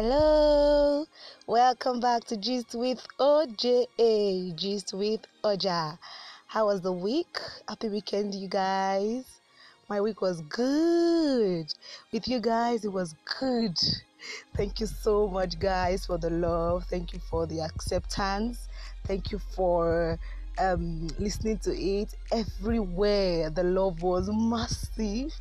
Hello, welcome back to Gist with OJA, Gist with Oja. How was the week? Happy weekend, you guys. My week was good. With you guys, it was good. Thank you so much, guys, for the love. Thank you for the acceptance. Thank you for um, listening to it everywhere. The love was massive.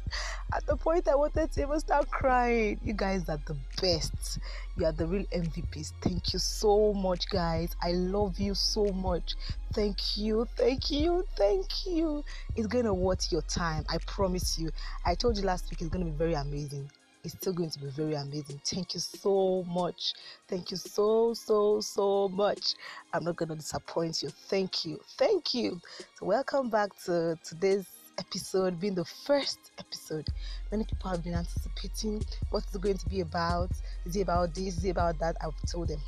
At the point I wanted to even start crying. You guys are the best. You are the real MVPs. Thank you so much, guys. I love you so much. Thank you, thank you, thank you. It's gonna worth your time. I promise you. I told you last week it's gonna be very amazing it's still going to be very amazing. Thank you so much. Thank you so, so, so much. I'm not going to disappoint you. Thank you. Thank you. So, welcome back to today's episode, being the first episode. Many people have been anticipating what it's going to be about. Is it about this? Is it about that? I've told them.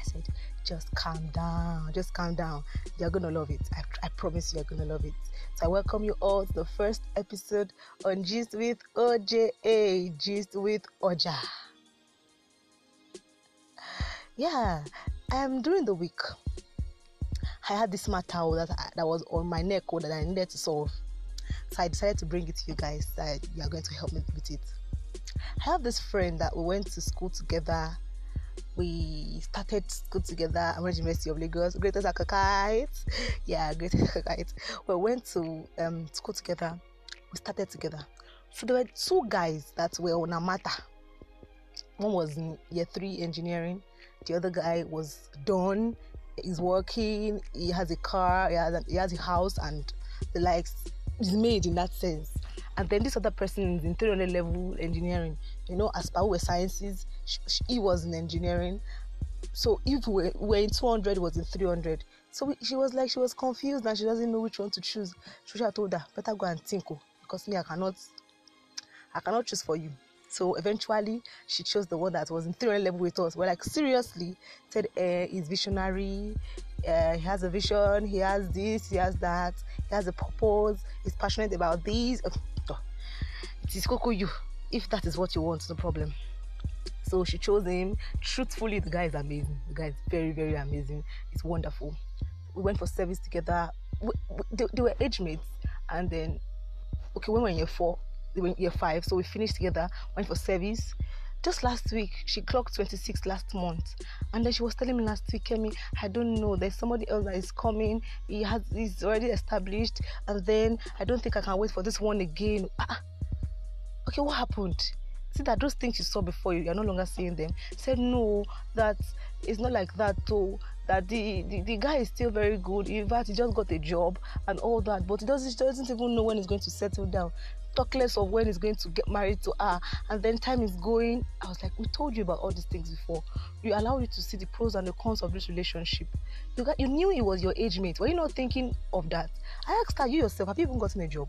I said, just calm down. Just calm down. You're going to love it. I, I promise you, you're going to love it. So I welcome you all to the first episode on Gist with OJA, Gist with Oja. Yeah, um, during the week, I had this matter that I, that was on my neck that I needed to solve. So I decided to bring it to you guys that you are going to help me with it. I have this friend that we went to school together we started school together at University of Lagos, Greatest Akokite. Yeah, Greatest Akokite. We went to um, school together. We started together. So there were two guys that were on a matter. One was in year three engineering. The other guy was done. He's working. He has a car. He has a, he has a house, and the likes is made in that sense. And then this other person is in 300 level engineering. You know, as per sciences, he was in engineering. So if we were, in 200, was in 300. So we, she was like, she was confused and she doesn't know which one to choose. Shusha told her, better go and think, oh, because me, I cannot, I cannot choose for you. So eventually, she chose the one that was in 300 level with us. We're like, seriously, said, uh, he's visionary, uh, he has a vision, he has this, he has that, he has a purpose, he's passionate about these. Oh, it is Coco you. If that is what you want, no problem. So she chose him. Truthfully, the guy is amazing. The guy is very, very amazing. It's wonderful. We went for service together. We, we, they, they, were age mates. And then, okay, when we were in year four, they were in year five. So we finished together, went for service. Just last week, she clocked 26 last month. And then she was telling me last week, Kemi, I don't know, there's somebody else that is coming. He has he's already established. And then I don't think I can wait for this one again. Ah, okay, what happened? See that those things you saw before you are no longer seeing them. Said no that it's not like that too that the, the, the guy is still very good. In fact he just got a job and all that but he doesn't, he doesn't even know when he's going to settle down. Talk less of when he's going to get married to her and then time is going. I was like we told you about all these things before. We allow you to see the pros and the cons of this relationship. You got you knew he was your age mate. Were you not thinking of that? I asked her you yourself have you even gotten a job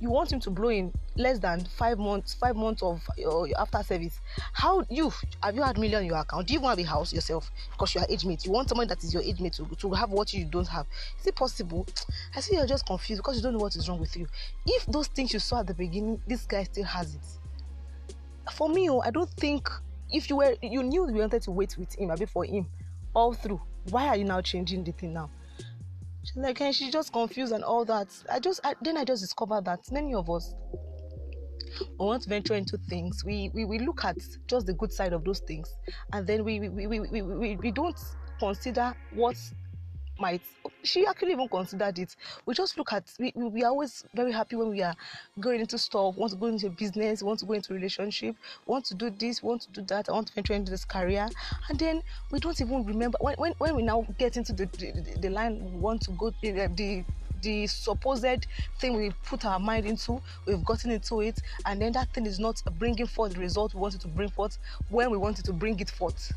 you want him to blow in less than five months five months of your, after service how you have you had million in your account? Do you want a house yourself? Because you are age mate you want someone that is your age mate to, to have what you don't have. Is it possible? I see you're just confused because you don't know what is wrong with you. If those things you saw at the beginning this guy still has it. For me oh, i don't think if you were you knew you wanted to wait with him before him all through why are you now changing the thing now She's like, and she's just confused and all that. I just I, then I just discovered that many of us we want to venture into things. We, we we look at just the good side of those things, and then we we, we, we, we, we don't consider what might she actually even considered it we just look at we, we are always very happy when we are going into stuff want to go into business want to go into relationship want to do this want to do that i want to venture into this career and then we don't even remember when when, when we now get into the the, the line we want to go eh, the, the the supposed thing we put our mind into, we've gotten into it, and then that thing is not bringing forth the result we wanted to bring forth when we wanted to bring it forth.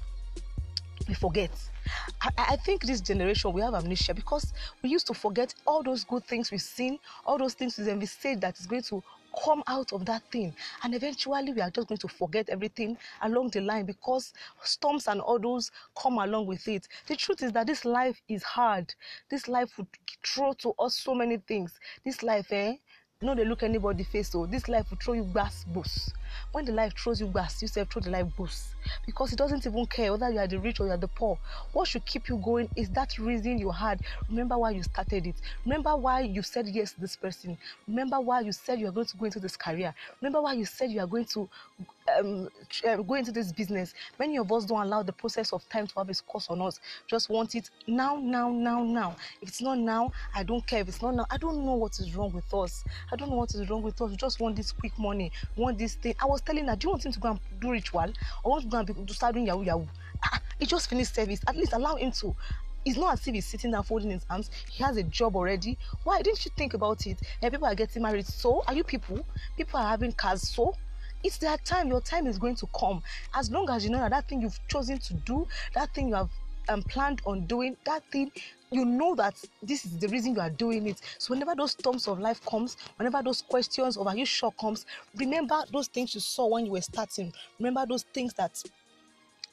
We forget I, I, think this generation we have amnesia because we used to forget all those good things we've seen, all those things we've envisaged that is going to come out of that thing. And eventually we are just going to forget everything along the line because storms and others come along with it. The truth is that this life is hard. This life would throw to us so many things. This life, eh? You know they look anybody face so this life will throw you grass boost When the life throws you back, you say throw the life boost because it doesn't even care whether you are the rich or you are the poor. What should keep you going is that reason you had. Remember why you started it. Remember why you said yes to this person. Remember why you said you are going to go into this career. Remember why you said you are going to um, uh, go into this business. Many of us don't allow the process of time to have its course on us. Just want it now, now, now, now. If it's not now, I don't care. If it's not now, I don't know what is wrong with us. I don't know what is wrong with us. We just want this quick money. We want this thing. I was telling her, do you want him to go and do ritual or want to go and start doing yahoo yahoo? Ah, he just finished service. At least allow him to it's not as if he's sitting there folding his arms. He has a job already. Why didn't you think about it? And people are getting married. So are you people? People are having cars. So it's their time. Your time is going to come. As long as you know that that thing you've chosen to do, that thing you have um, planned on doing, that thing you know that this is the reason you are doing it. So whenever those storms of life comes, whenever those questions of are you sure comes, remember those things you saw when you were starting. Remember those things that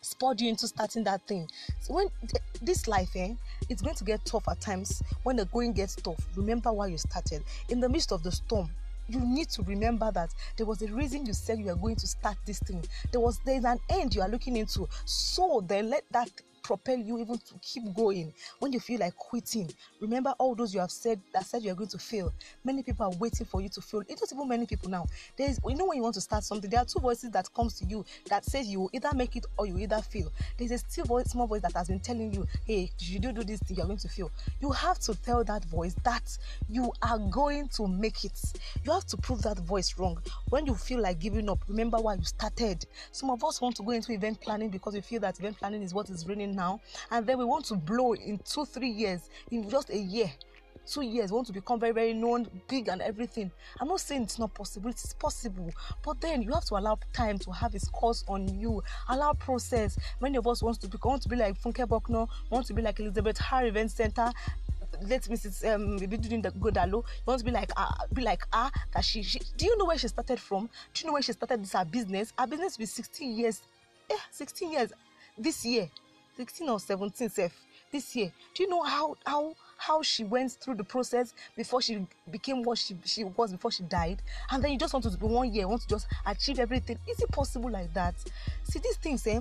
spurred you into starting that thing. So when th- this life, eh, it's going to get tough at times. When the going gets tough, remember why you started. In the midst of the storm, you need to remember that there was a reason you said you are going to start this thing. There was there is an end you are looking into. So then let that propel you even to keep going. When you feel like quitting remember all those you have said that said you are going to fail. Many people are waiting for you to fail. It's not even many people now. There is you know when you want to start something there are two voices that comes to you that says you will either make it or you either fail. There's a still voice small voice that has been telling you hey if you do do this thing you're going to fail. You have to tell that voice that you are going to make it. You have to prove that voice wrong. When you feel like giving up remember why you started. Some of us want to go into event planning because we feel that event planning is what is raining now and then we want to blow in two three years in just a year two years we want to become very very known big and everything i'm not saying it's not possible it's possible but then you have to allow time to have its course on you allow process many of us want to be want to be like funke bucknor want to be like elizabeth har event center let Mrs. Um, the Godalo. Want to be like uh, be like ah that she, she. Do you know where she started from? Do you know where she started this her business? Her business be 16 years. Yeah, 16 years this year. 16 or 17 self this year. Do you know how how how she went through the process before she became what she, she was before she died? And then you just want to be one year want to just achieve everything. Is it possible like that? See these things eh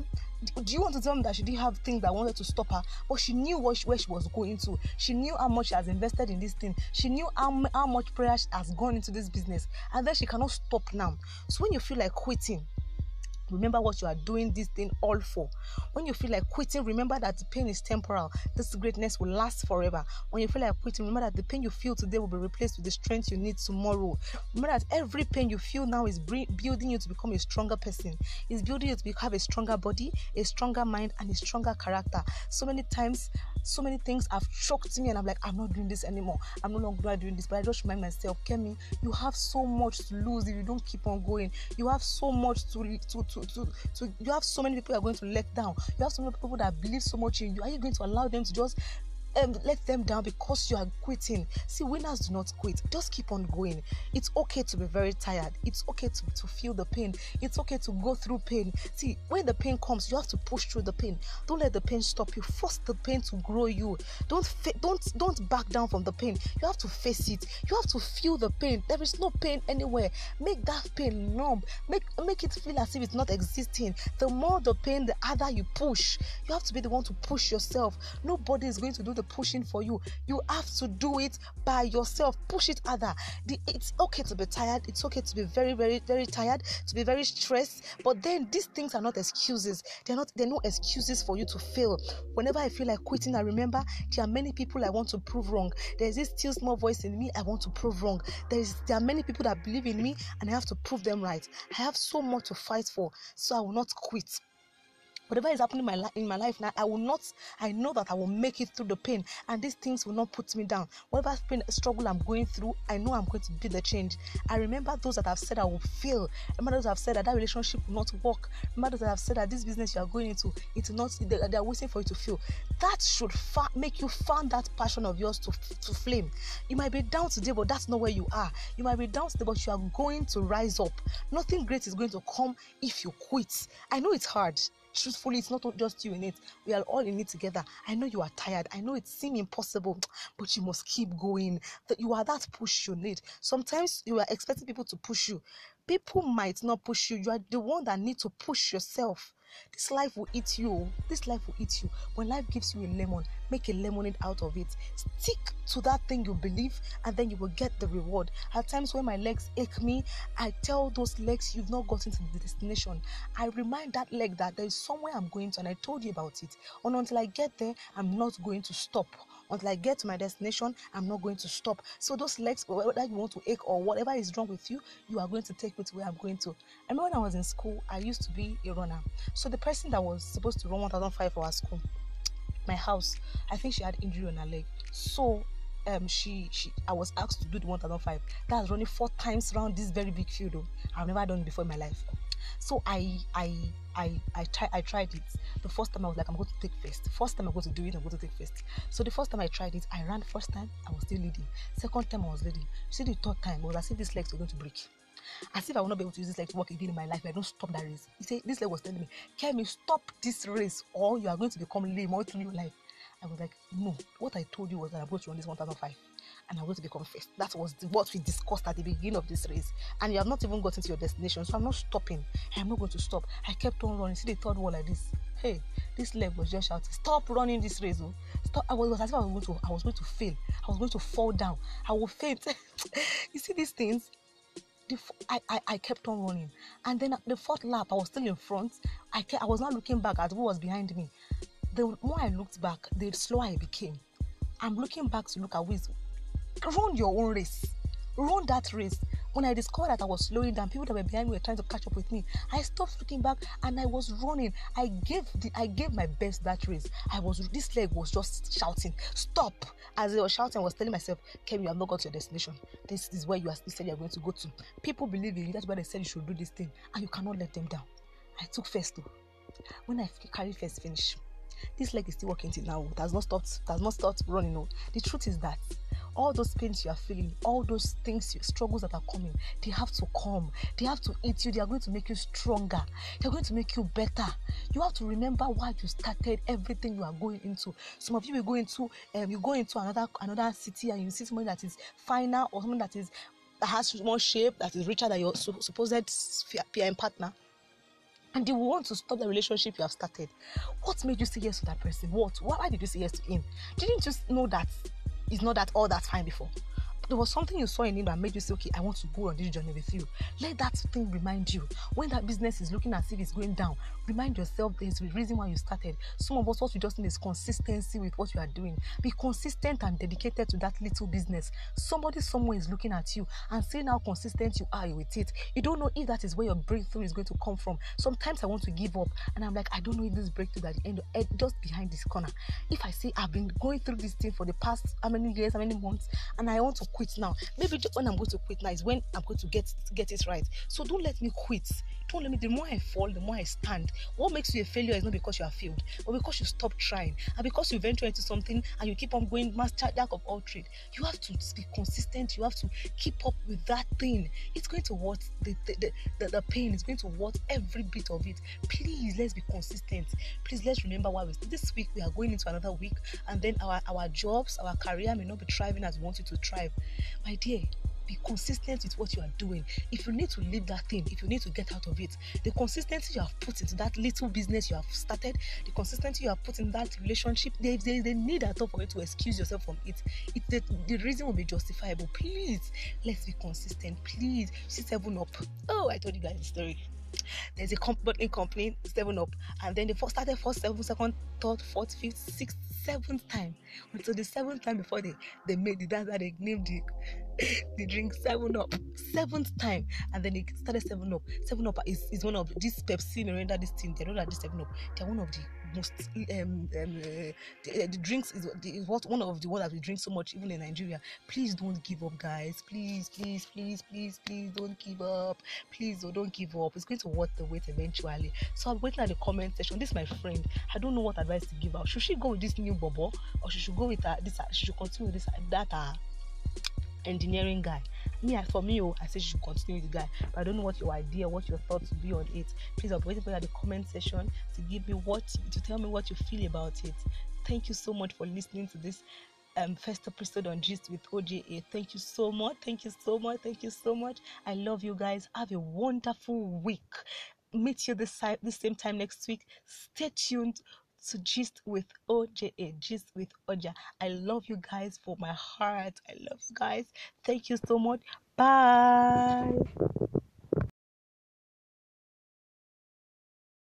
do you want to tell me that she didn't have things that wanted to stop her? But she knew what she, where she was going to. She knew how much she has invested in this thing. She knew how, how much prayer has gone into this business. And then she cannot stop now. So when you feel like quitting remember what you are doing this thing all for. When you feel like quitting remember that the pain is temporal. This greatness will last forever. When you feel like quitting remember that the pain you feel today will be replaced with the strength you need tomorrow. Remember that every pain you feel now is building you to become a stronger person. Is building you to have a stronger body a stronger mind and a stronger character. So many times so many things have shocked me and i'm like i'm not doing this anymore. I'm no longer doing this but i just remind myself kemi you have so much to lose if you don't keep on going. You have so much to to to to, to, you have so many people are going to let down. You have so many people that believe so much in you. Are you going to allow them to just um, let them down because you are quitting. See, winners do not quit. Just keep on going. It's okay to be very tired. It's okay to, to feel the pain. It's okay to go through pain. See, when the pain comes, you have to push through the pain. Don't let the pain stop you. Force the pain to grow you. Don't fa- don't don't back down from the pain. You have to face it. You have to feel the pain. There is no pain anywhere. Make that pain numb. Make make it feel as if it's not existing. The more the pain, the harder you push. You have to be the one to push yourself. Nobody is going to do the pushing for you. You have to do it by yourself. Push it other. The, it's okay to be tired. It's okay to be very, very, very tired, to be very stressed. But then these things are not excuses. They're not, they're no excuses for you to fail. Whenever I feel like quitting, I remember there are many people I want to prove wrong. There's this still small voice in me I want to prove wrong. There's there are many people that believe in me and I have to prove them right. I have so much to fight for, so I will not quit whatever is happening in my, li- in my life now, I will not, I know that I will make it through the pain and these things will not put me down. Whatever pain, struggle I'm going through, I know I'm going to be the change. I remember those that have said I will fail. Remember those that have said that that relationship will not work. Remember those that have said that this business you are going into, it's not, they, they are waiting for you to fail. That should fa- make you fan that passion of yours to, to flame. You might be down today, but that's not where you are. You might be down today, but you are going to rise up. Nothing great is going to come if you quit. I know it's hard truthfully, it's not just you in it. We are all in it together. I know you are tired. I know it seems impossible, but you must keep going. That you are that push you need. Sometimes you are expecting people to push you. People might not push you. You are the one that need to push yourself. This life will eat you. This life will eat you. When life gives you a lemon, make a lemonade out of it. Stick to that thing you believe, and then you will get the reward. At times when my legs ache me, I tell those legs you've not gotten to the destination. I remind that leg that there is somewhere I'm going to, and I told you about it. And until I get there, I'm not going to stop until I get to my destination, I'm not going to stop. So those legs, whether you want to ache or whatever is wrong with you, you are going to take me to where I'm going to. I remember when I was in school, I used to be a runner. So the person that was supposed to run 1005 for our school, my house, I think she had injury on her leg. So um, she she I was asked to do the 1005. That's running four times around this very big field. I've never done it before in my life. So I I I I try I tried it. The first time I was like, I'm going to take first. First time I'm going to do it, I'm going to take first. So the first time I tried it, I ran first time, I was still leading. Second time I was leading. See the third time, it was as if these legs were going to break. As if I will not be able to use this leg to walk again in my life. I don't stop that race. You say this leg was telling me, can Kemi, stop this race, or you are going to become lame all through your life. I was like, no. What I told you was that I'm going to run this 1005 and I'm going to be first. That was the, what we discussed at the beginning of this race. And you have not even gotten to your destination. So I'm not stopping. I'm not going to stop. I kept on running. See the third wall like this. Hey, this leg was just shouting, Stop running this race. Oh. Stop. I was, as if I was going to I was going to fail. I was going to fall down. I will faint. you see these things? The, I, I, I kept on running. And then the fourth lap, I was still in front. I, kept, I was not looking back at who was behind me. The more I looked back, the slower I became. I'm looking back to look at who is run your own race. Run that race. When I discovered that I was slowing down, people that were behind me were trying to catch up with me. I stopped looking back and I was running. I gave the I gave my best that race. I was this leg was just shouting, stop. As I was shouting, I was telling myself, Kemi, you have not got to your destination. This is where you are you said you are going to go to. People believe in you. That's why they said you should do this thing. And you cannot let them down. I took first though. When I carry first finish, this leg is still working till now. It has not stopped, it has not stopped running. No. The truth is that all those pains you are feeling, all those things, struggles that are coming, they have to come. They have to eat you. They are going to make you stronger. They are going to make you better. You have to remember why you started everything you are going into. Some of you will go into, um, you go into another another city and you see somebody that is finer or someone that is that has more shape, that is richer than your supposed peer partner and they want to stop the relationship you have started. What made you say yes to that person? What? Why did you say yes to him? Didn't you know that it's not that all that fine before? There was something you saw in him that made you say, okay, I want to go on this journey with you. Let that thing remind you. When that business is looking as if it's going down, remind yourself there's a reason why you started. Some of us, what we just need is consistency with what you are doing. Be consistent and dedicated to that little business. Somebody somewhere is looking at you and seeing how consistent you are with it. You don't know if that is where your breakthrough is going to come from. Sometimes I want to give up and I'm like, I don't know if this breakthrough at the end, of, just behind this corner. If I say I've been going through this thing for the past how many years, how many months, and I want to quit now. Maybe when I'm going to quit now is when I'm going to get get it right. So don't let me quit. Don't let me. The more I fall, the more I stand. What makes you a failure is not because you are failed, but because you stop trying and because you venture into something and you keep on going. Master jack of all trade. You have to be consistent. You have to keep up with that thing. It's going to worth the the, the, the, the pain. It's going to worth every bit of it. Please let's be consistent. Please let's remember why we this week we are going into another week and then our our jobs, our career may not be thriving as we want it to thrive. My dear, be consistent with what you are doing. If you need to leave that thing, if you need to get out of it, the consistency you have put into that little business you have started, the consistency you have put in that relationship, there is a need at all for you to excuse yourself from it. it the, the reason will be justifiable. Please, let's be consistent. Please, see Seven Up. Oh, I told you guys the story. There's a company, company, Seven Up, and then they first started first, seven, second, third, fourth, fifth, sixth, seventh time until the seventh time before they they made it. That's how they named the the drink Seven Up seventh time, and then they started Seven Up. Seven Up is, is one of this Pepsi, Mirinda, this thing. They're not like this Seven Up. They're one of the most um, um uh, the, uh, the, drinks is, is what one of the ones that we drink so much even in Nigeria. Please don't give up, guys. Please, please, please, please, please don't give up. Please don't give up. It's going to worth the wait eventually. So I'm waiting at the comment section. This is my friend. I don't know what advice to give out. Should she go with this new bubble or should she should go with uh, this? She should continue with this that uh, engineering guy. Me for me oh, i say she should continue with the guy but i don't know what your idea what your thoughts be on it please i'll be waiting for you at the comment section to give me what to tell me what you feel about it thank you so much for listening to this um, first episode on Gist with OJA. Thank you so much. Thank you so much. Thank you so much. I love you guys. Have a wonderful week. Meet you this, the same time next week. Stay tuned to Gist with OJA. Eh, gist with Oja. I love you guys for my heart. I love you guys. Thank you so much. Bye.